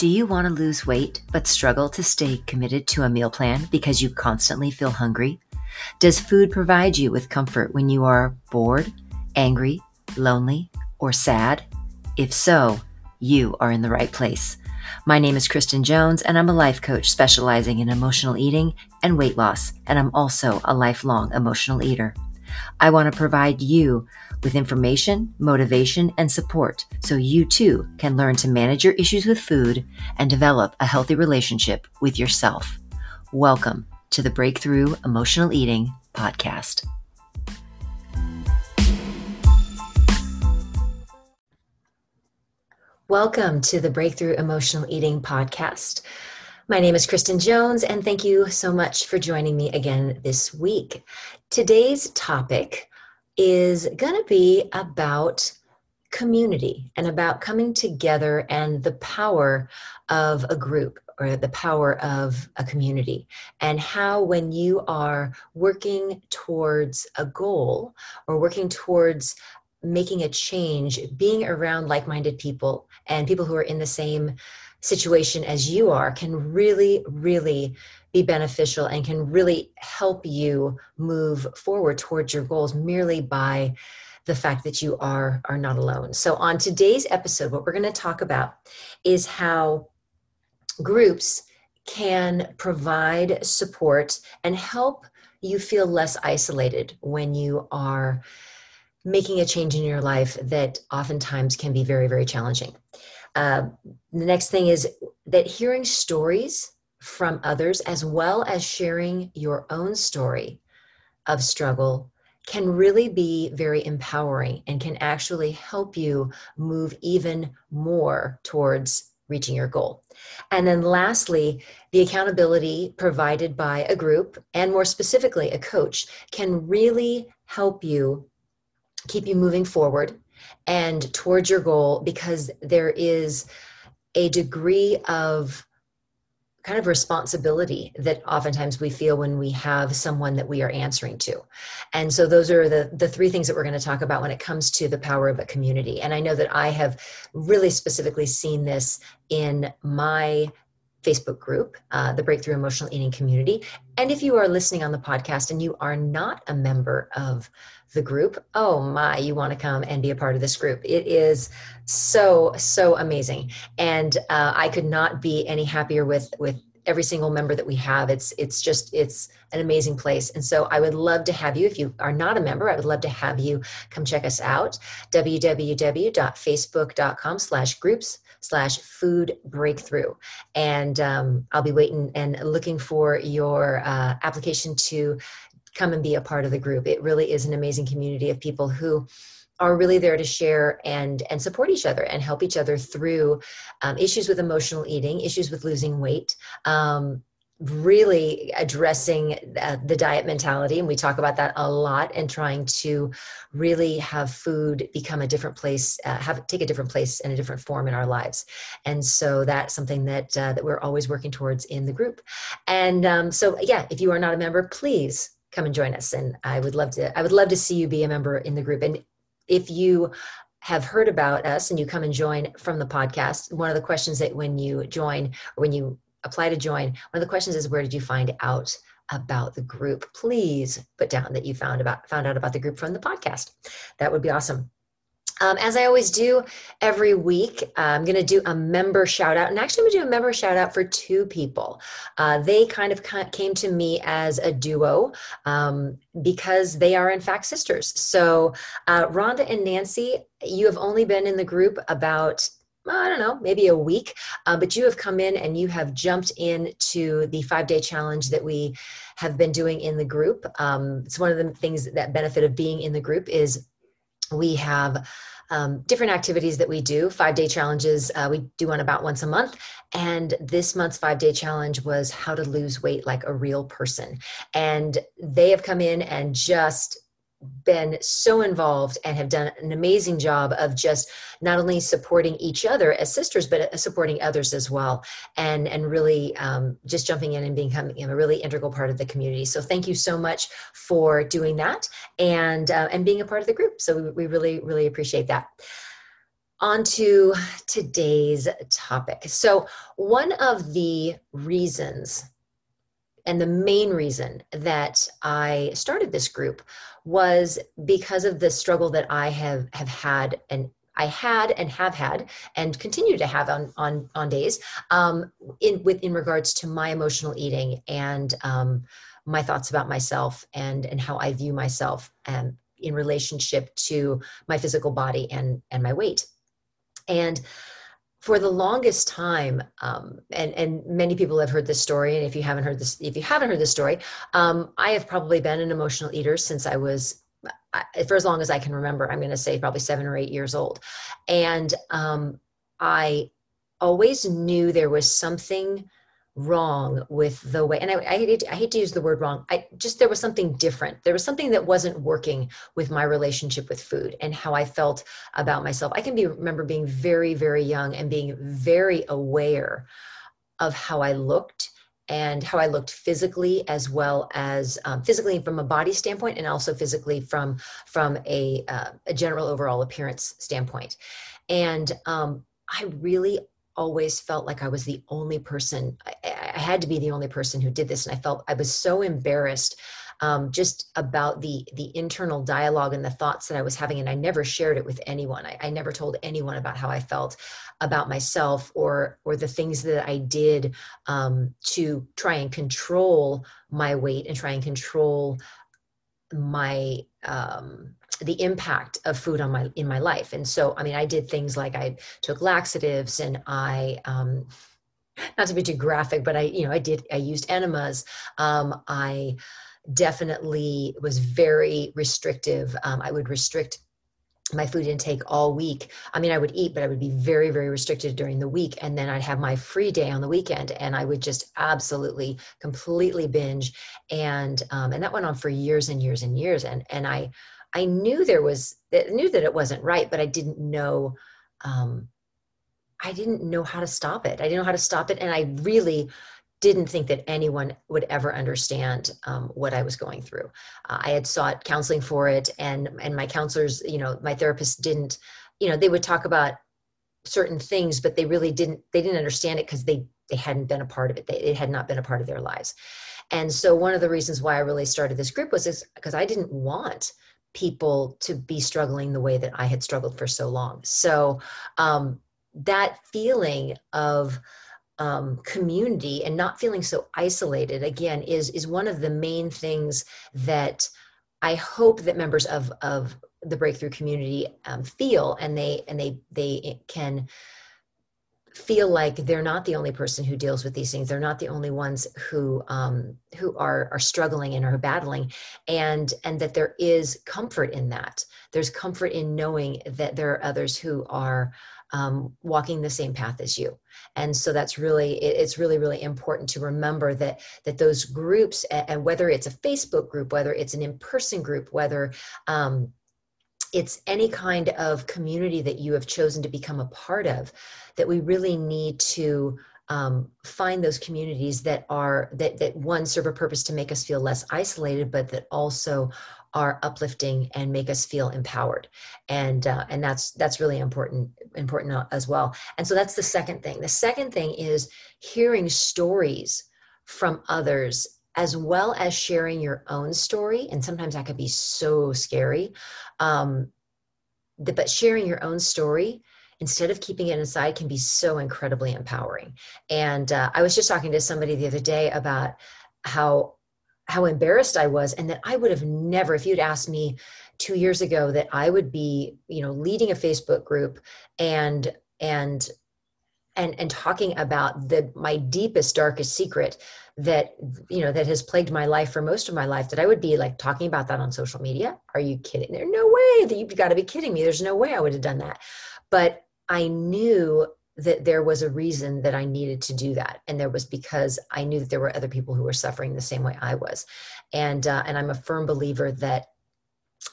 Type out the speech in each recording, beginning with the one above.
Do you want to lose weight but struggle to stay committed to a meal plan because you constantly feel hungry? Does food provide you with comfort when you are bored, angry, lonely, or sad? If so, you are in the right place. My name is Kristen Jones, and I'm a life coach specializing in emotional eating and weight loss, and I'm also a lifelong emotional eater. I want to provide you with information, motivation, and support so you too can learn to manage your issues with food and develop a healthy relationship with yourself. Welcome to the Breakthrough Emotional Eating Podcast. Welcome to the Breakthrough Emotional Eating Podcast. My name is Kristen Jones, and thank you so much for joining me again this week. Today's topic is going to be about community and about coming together and the power of a group or the power of a community and how when you are working towards a goal or working towards making a change being around like-minded people and people who are in the same situation as you are can really really be beneficial and can really help you move forward towards your goals merely by the fact that you are are not alone. So on today's episode what we're going to talk about is how groups can provide support and help you feel less isolated when you are making a change in your life that oftentimes can be very very challenging. Uh, the next thing is that hearing stories from others, as well as sharing your own story of struggle, can really be very empowering and can actually help you move even more towards reaching your goal. And then lastly, the accountability provided by a group and more specifically a coach can really help you keep you moving forward and towards your goal because there is a degree of kind of responsibility that oftentimes we feel when we have someone that we are answering to and so those are the the three things that we're going to talk about when it comes to the power of a community and i know that i have really specifically seen this in my Facebook group, uh, the Breakthrough Emotional Eating Community. And if you are listening on the podcast and you are not a member of the group, oh my, you want to come and be a part of this group. It is so, so amazing. And uh, I could not be any happier with, with every single member that we have it's it's just it's an amazing place and so i would love to have you if you are not a member i would love to have you come check us out www.facebook.com slash groups slash food breakthrough. And um, I'll be waiting and looking for your uh, application to come and be a part of the group. It really is an amazing community of people who are really there to share and and support each other and help each other through um, issues with emotional eating, issues with losing weight, um, really addressing uh, the diet mentality. And we talk about that a lot and trying to really have food become a different place uh, have take a different place and a different form in our lives. And so that's something that uh, that we're always working towards in the group. And um, so yeah if you are not a member please come and join us and i would love to i would love to see you be a member in the group and if you have heard about us and you come and join from the podcast one of the questions that when you join or when you apply to join, one of the questions is where did you find out about the group? Please put down that you found about found out about the group from the podcast. That would be awesome. Um, as I always do every week, uh, I'm going to do a member shout out. And actually, I'm going to do a member shout out for two people. Uh, they kind of came to me as a duo um, because they are, in fact, sisters. So, uh, Rhonda and Nancy, you have only been in the group about I don't know, maybe a week, uh, but you have come in and you have jumped into the five day challenge that we have been doing in the group. Um, it's one of the things that benefit of being in the group is we have um, different activities that we do five day challenges uh, we do one about once a month. And this month's five day challenge was how to lose weight like a real person. And they have come in and just been so involved and have done an amazing job of just not only supporting each other as sisters but uh, supporting others as well. And and really um, just jumping in and becoming a really integral part of the community. So thank you so much for doing that and uh, and being a part of the group. So we, we really really appreciate that. On to today's topic. So, one of the reasons and the main reason that I started this group was because of the struggle that I have have had and I had and have had and continue to have on on on days um, in with in regards to my emotional eating and um, my thoughts about myself and and how I view myself and in relationship to my physical body and and my weight. And for the longest time um, and and many people have heard this story and if you haven't heard this if you haven't heard this story um, i have probably been an emotional eater since i was for as long as i can remember i'm going to say probably seven or eight years old. And um, i always knew there was something wrong with the way and I, I, hate, I hate to use the word wrong. I just there was something different. There was something that wasn't working with my relationship with food and how i felt about myself. I can be remember being very very young and being very aware of how i looked and how i looked physically as well as um, physically from a body standpoint and also physically from from a, uh, a general overall appearance standpoint. And um, i really always felt like I was the only person. I, I, had to be the only person who did this, and I felt I was so embarrassed um, just about the the internal dialogue and the thoughts that I was having, and I never shared it with anyone. I, I never told anyone about how I felt about myself or or the things that I did um, to try and control my weight and try and control my um, the impact of food on my in my life. And so i mean i did things like i took laxatives and i um not to be too graphic but i you know i did i used enemas. Um i definitely was very restrictive. Um, i would restrict my food intake all week. I mean, I would eat, but I would be very, very restricted during the week. And then I'd have my free day on the weekend and I would just absolutely, completely binge. And, um, and that went on for years and years and years. And, and I, I knew there was knew that it wasn't right, but I didn't know um, I didn't know how to stop it. I didn't know how to stop it, and I really didn't think that anyone would ever understand um, what I was going through. Uh, I had sought counseling for it, and and my counselors, you know, my therapist didn't, you know, they would talk about certain things, but they really didn't. They didn't understand it because they they hadn't been a part of it. They, it had not been a part of their lives. And so one of the reasons why I really started this group was because I didn't want people to be struggling the way that I had struggled for so long. So um, that feeling of um, community and not feeling so isolated again is is one of the main things that I hope that members of of the breakthrough community um, feel and they and they they can feel like they're not the only person who deals with these things. They're not the only ones who um, who are are struggling and are battling and and that there is comfort in that. There's comfort in knowing that there are others who are um, walking the same path as you. And so that's really it's really really important to remember that that those groups and whether it's a facebook group whether it's an in-person group whether um, it's any kind of community that you have chosen to become a part of that we really need to um, find those communities that are that that one serve a purpose to make us feel less isolated but that also are uplifting and make us feel empowered. And uh, and that's that's really important important as well. And so that's the second thing. The second thing is hearing stories from others as well as sharing your own story and sometimes that could be so scary um, the, but sharing your own story instead of keeping it inside can be so incredibly empowering. And uh, i was just talking to somebody the other day about how how embarrassed i was and that i would have never if you'd asked me two years ago that i would be you know leading a facebook group and and and and talking about the my deepest darkest secret that you know that has plagued my life for most of my life that i would be like talking about that on social media. Are you kidding? There's no way that you've got to be kidding me. There's no way i would have done that. But i knew that there was a reason that i needed to do that and there was because i knew that there were other people who were suffering the same way i was and uh, and i'm a firm believer that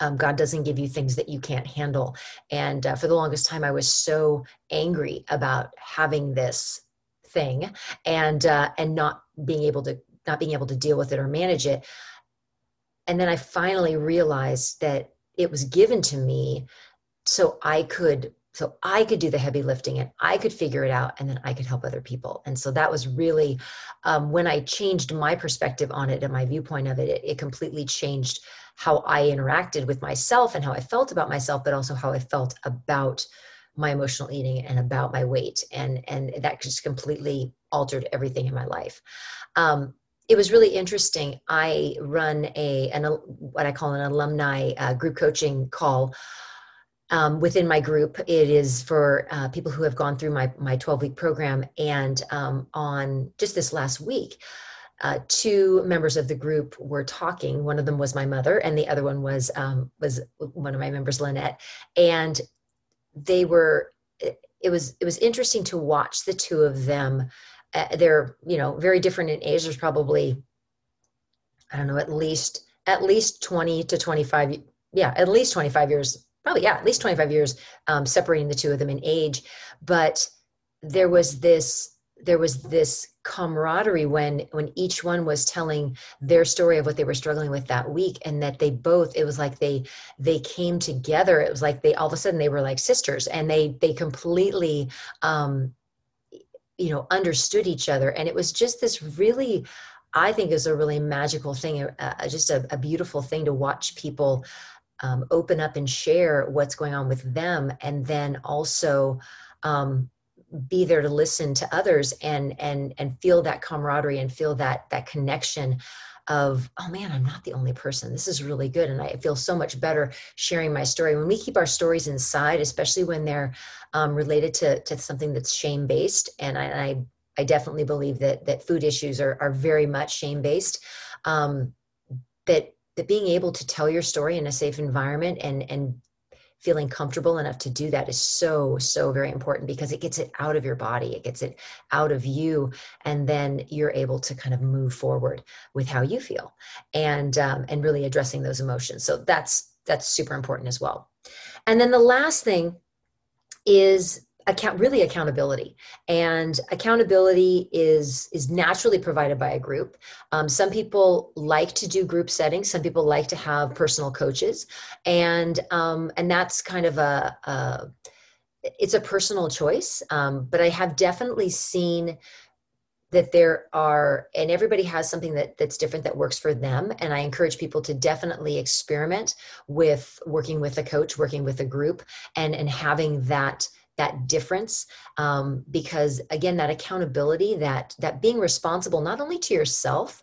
um, God doesn't give you things that you can't handle. And uh, for the longest time, I was so angry about having this thing and uh, and not being able to not being able to deal with it or manage it. And then I finally realized that it was given to me so I could so i could do the heavy lifting and i could figure it out and then i could help other people. And so that was really um, when i changed my perspective on it and my viewpoint of it, it it completely changed how i interacted with myself and how i felt about myself but also how i felt about my emotional eating and about my weight. And and that just completely altered everything in my life. Um, it was really interesting. I run a an what i call an alumni uh, group coaching call um, within my group it is for uh, people who have gone through my my 12 week program and um, on just this last week uh, two members of the group were talking. One of them was my mother and the other one was um, was one of my members lynette. And they were it was it was interesting to watch the two of them. Uh, they're you know very different in age. There's probably i don't know at least at least 20 to 25 yeah at least 25 years probably yeah at least 25 years um, separating the two of them in age. But there was this there was this camaraderie when when each one was telling their story of what they were struggling with that week and that they both it was like they they came together. It was like they all of a sudden they were like sisters and they they completely um you know understood each other. And it was just this really i think is a really magical thing uh, just a, a, beautiful thing to watch people um, open up and share what's going on with them and then also um, be there to listen to others and and and feel that camaraderie and feel that that connection of oh man i'm not the only person. This is really good and i feel so much better sharing my story. When we keep our stories inside especially when they're um, related to, to something that's shame based and I, I, I definitely believe that that food issues are, are very much shame based um, that that being able to tell your story in a safe environment and and feeling comfortable enough to do that is so so very important because it gets it out of your body. It gets it out of you and then you're able to kind of move forward with how you feel and um, and really addressing those emotions. So that's that's super important as well. And then the last thing is account really accountability. And accountability is is naturally provided by a group. Um, some people like to do group settings. Some people like to have personal coaches. And um, and that's kind of a, a it's a personal choice. Um, but i have definitely seen that there are and everybody has something that that's different that works for them. And i encourage people to definitely experiment with working with a coach working with a group and and having that that difference um, because again that accountability that that being responsible not only to yourself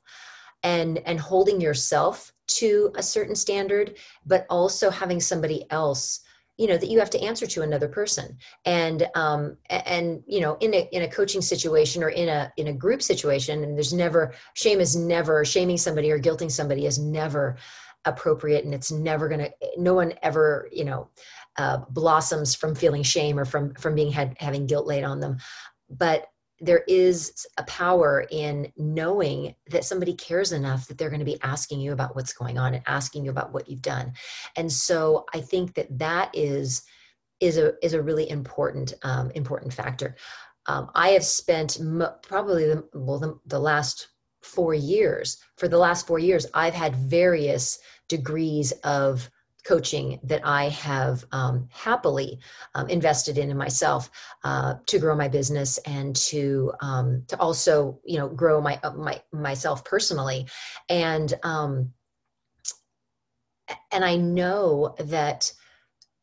and and holding yourself to a certain standard but also having somebody else you know that you have to answer to another person. And um and you know in a in a coaching situation or in a in a group situation and there's never shame is never shaming somebody or guilting somebody is never appropriate and it's never going to no one ever you know uh, blossoms from feeling shame or from from being had having guilt laid on them. But there is a power in knowing that somebody cares enough that they're going to be asking you about what's going on and asking you about what you've done. And so i think that that is is a is a really important um, important factor. Um, i have spent mo- probably the, well the, the last four years for the last four years i've had various degrees of coaching that I have um, happily um, invested in in myself uh, to grow my business and to um, to also you know grow my uh, my myself personally, and um, and I know that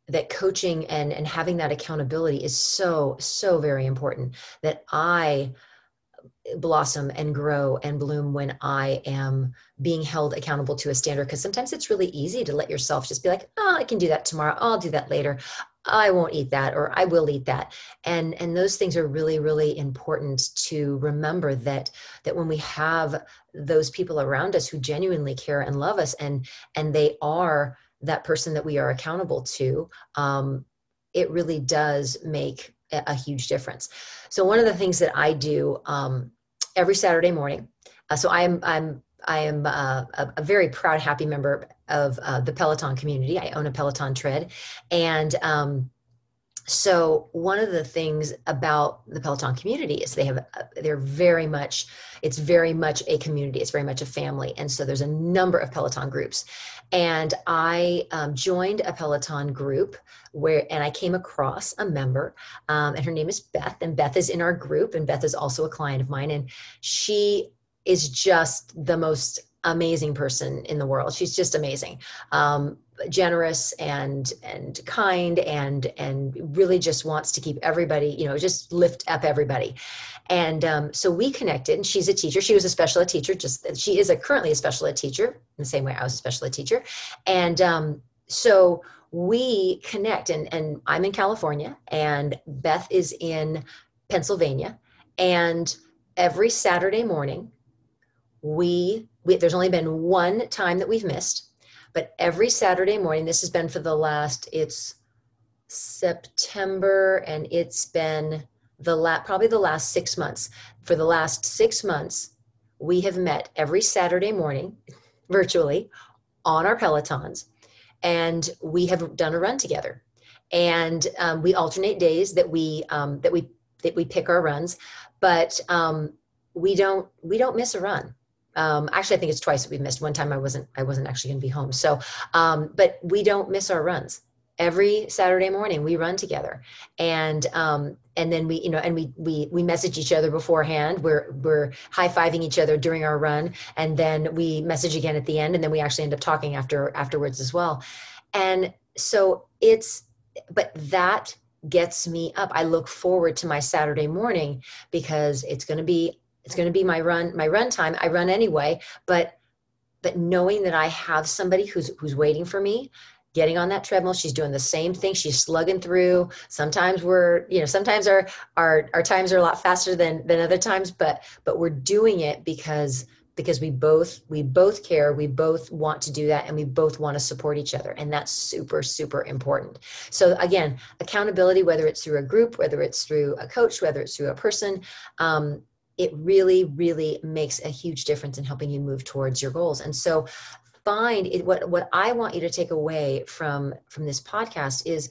that coaching and and having that accountability is so so very important that I blossom and grow and bloom when I am being held accountable to a standard. Because sometimes it's really easy to let yourself just be like, oh, I can do that tomorrow. I'll do that later. I won't eat that or I will eat that. And and those things are really really important to remember that that when we have those people around us who genuinely care and love us and and they are that person that we are accountable to, um, it really does make a huge difference. So one of the things that I do um, every Saturday morning. Uh, so I am I'm I am uh, a, a, very proud, happy member of uh, the Peloton community. I own a Peloton tread, and um, so one of the things about the peloton community is they have they're very much it's very much a community it's very much a family. And so there's a number of peloton groups. And i um, joined a peloton group where and i came across a member um, and her name is beth and beth is in our group and beth is also a client of mine. And she is just the most amazing person in the world. She's just amazing. Um, generous and and kind and and really just wants to keep everybody you know just lift up everybody. And um, so we connected and she's a teacher. She was a special ed teacher just she is a currently a special ed teacher in the same way i was a special ed teacher. And um, so we connect and and i'm in california and beth is in pennsylvania. And every saturday morning we, we there's only been one time that we've missed but every Saturday morning, this has been for the last, it's September and it's been the la- probably the last six months. For the last six months, we have met every Saturday morning virtually on our Pelotons and we have done a run together. And um, we alternate days that we um, that we that we pick our runs, but um, we don't we don't miss a run um, actually, I think it's twice that we've missed. One time I wasn't I wasn't actually going to be home. So, um, but we don't miss our runs. Every Saturday morning we run together, and um, and then we you know and we we we message each other beforehand. We're we're high fiving each other during our run, and then we message again at the end, and then we actually end up talking after afterwards as well. And so it's but that gets me up. I look forward to my Saturday morning because it's going to be it's going to be my run my run time i run anyway but but knowing that i have somebody who's who's waiting for me getting on that treadmill she's doing the same thing she's slugging through. Sometimes we're you know sometimes our our our times are a lot faster than than other times but but we're doing it because because we both we both care we both want to do that and we both want to support each other and that's super super important. So again accountability whether it's through a group whether it's through a coach whether it's through a person um, it really, really makes a huge difference in helping you move towards your goals. And so find it what what I want you to take away from from this podcast is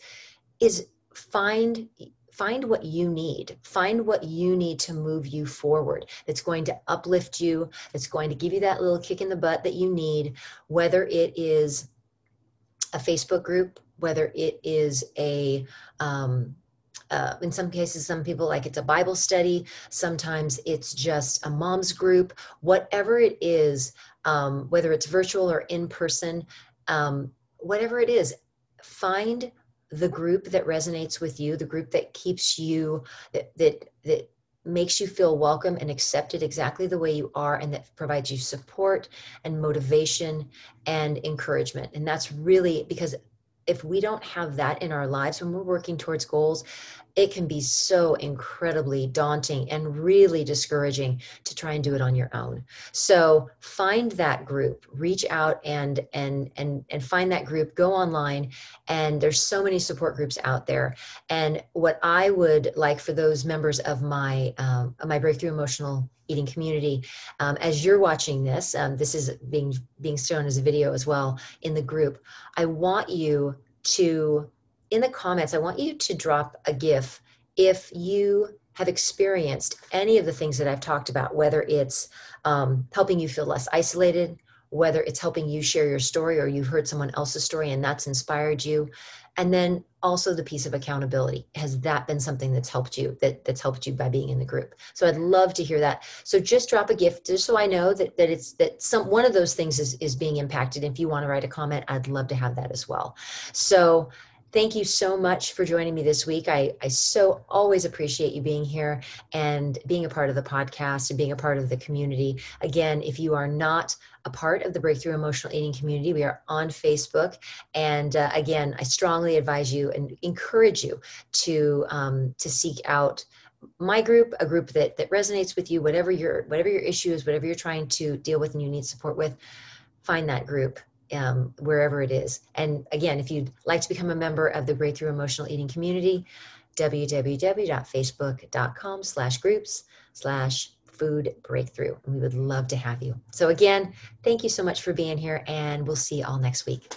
is find find what you need find what you need to move you forward that's going to uplift you that's going to give you that little kick in the butt that you need whether it is a facebook group whether it is a um, uh, in some cases, some people like it's a Bible study. Sometimes it's just a mom's group. Whatever it is, um, whether it's virtual or in person, um, whatever it is, find the group that resonates with you, the group that keeps you that that that makes you feel welcome and accepted exactly the way you are and that provides you support and motivation and encouragement and that's really because if we don't have that in our lives when we're working towards goals it can be so incredibly daunting and really discouraging to try and do it on your own. So find that group reach out and and and and find that group go online and there's so many support groups out there. And what i would like for those members of my um, my breakthrough emotional eating community um, as you're watching this um, this is being being shown as a video as well in the group i want you to in the comments, I want you to drop a GIF if you have experienced any of the things that I've talked about, whether it's um, helping you feel less isolated, whether it's helping you share your story or you've heard someone else's story and that's inspired you. And then also the piece of accountability. Has that been something that's helped you, that, that's helped you by being in the group? So I'd love to hear that. So just drop a GIF just so I know that, that it's that some one of those things is, is being impacted. If you want to write a comment, I'd love to have that as well. So Thank you so much for joining me this week. I, I so always appreciate you being here and being a part of the podcast and being a part of the community. Again, if you are not a part of the Breakthrough Emotional Eating community, we are on Facebook. And uh, again, I strongly advise you and encourage you to um, to seek out my group a group that that resonates with you whatever your whatever your issue is whatever you're trying to deal with and you need support with find that group um, wherever it is. And again, if you'd like to become a member of the Breakthrough Emotional Eating community, www.facebook.com slash groups slash food breakthrough. We would love to have you. So again, thank you so much for being here and we'll see you all next week.